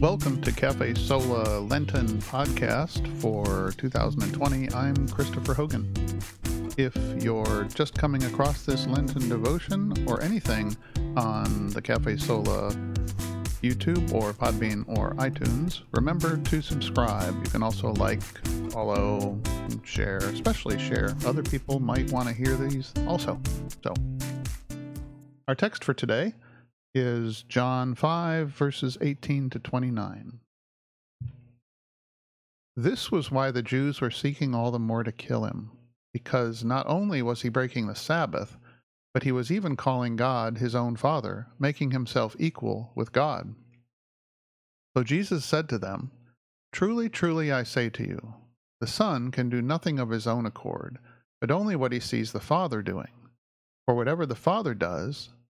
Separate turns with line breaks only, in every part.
Welcome to Cafe Sola Lenten podcast for 2020. I'm Christopher Hogan. If you're just coming across this Lenten devotion or anything on the Cafe Sola YouTube or Podbean or iTunes, remember to subscribe. You can also like, follow, share, especially share. Other people might want to hear these also. So, our text for today is John 5, verses 18 to 29. This was why the Jews were seeking all the more to kill him, because not only was he breaking the Sabbath, but he was even calling God his own Father, making himself equal with God. So Jesus said to them, Truly, truly, I say to you, the Son can do nothing of his own accord, but only what he sees the Father doing. For whatever the Father does,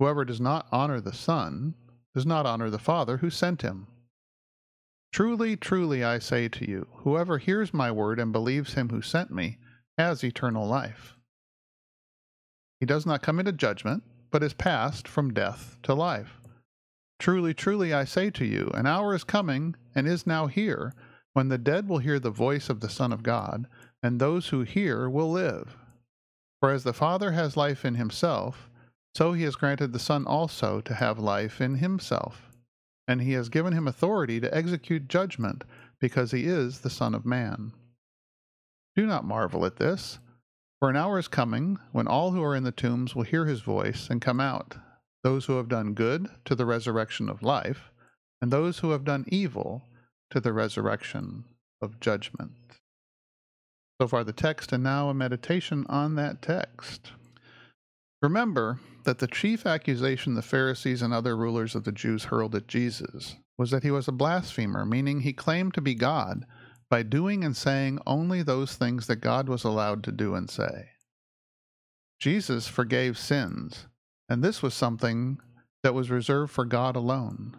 Whoever does not honor the Son does not honor the Father who sent him. Truly, truly, I say to you, whoever hears my word and believes him who sent me has eternal life. He does not come into judgment, but is passed from death to life. Truly, truly, I say to you, an hour is coming, and is now here, when the dead will hear the voice of the Son of God, and those who hear will live. For as the Father has life in himself, so he has granted the Son also to have life in himself, and he has given him authority to execute judgment, because he is the Son of Man. Do not marvel at this, for an hour is coming when all who are in the tombs will hear his voice and come out, those who have done good to the resurrection of life, and those who have done evil to the resurrection of judgment. So far, the text, and now a meditation on that text. Remember that the chief accusation the Pharisees and other rulers of the Jews hurled at Jesus was that he was a blasphemer, meaning he claimed to be God by doing and saying only those things that God was allowed to do and say. Jesus forgave sins, and this was something that was reserved for God alone.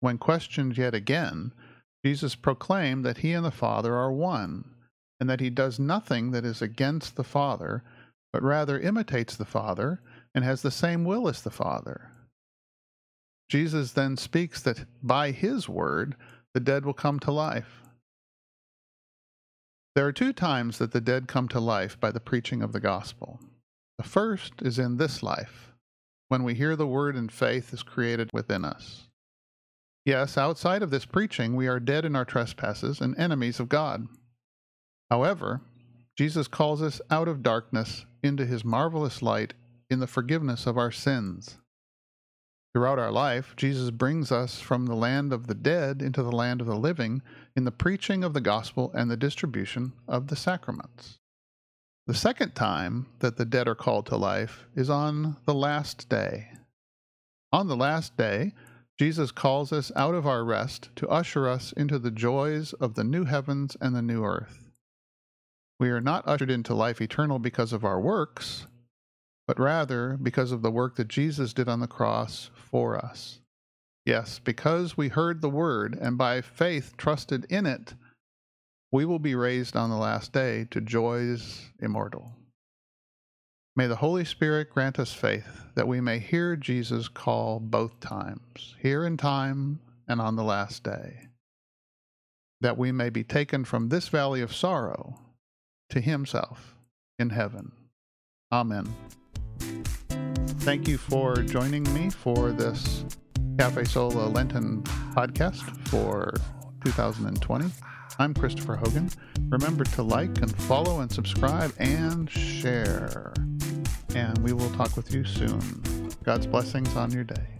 When questioned yet again, Jesus proclaimed that he and the Father are one, and that he does nothing that is against the Father but rather imitates the Father and has the same will as the Father. Jesus then speaks that by his word the dead will come to life. There are two times that the dead come to life by the preaching of the gospel. The first is in this life, when we hear the word and faith is created within us. Yes, outside of this preaching, we are dead in our trespasses and enemies of God. However, Jesus calls us out of darkness into his marvelous light in the forgiveness of our sins. Throughout our life, Jesus brings us from the land of the dead into the land of the living in the preaching of the gospel and the distribution of the sacraments. The second time that the dead are called to life is on the last day. On the last day, Jesus calls us out of our rest to usher us into the joys of the new heavens and the new earth. We are not ushered into life eternal because of our works, but rather because of the work that Jesus did on the cross for us. Yes, because we heard the word and by faith trusted in it, we will be raised on the last day to joys immortal. May the Holy Spirit grant us faith that we may hear Jesus call both times, here in time and on the last day, that we may be taken from this valley of sorrow to himself in heaven. Amen. Thank you for joining me for this Cafe Sola Lenten podcast for 2020. I'm Christopher Hogan. Remember to like and follow and subscribe and share. And we will talk with you soon. God's blessings on your day.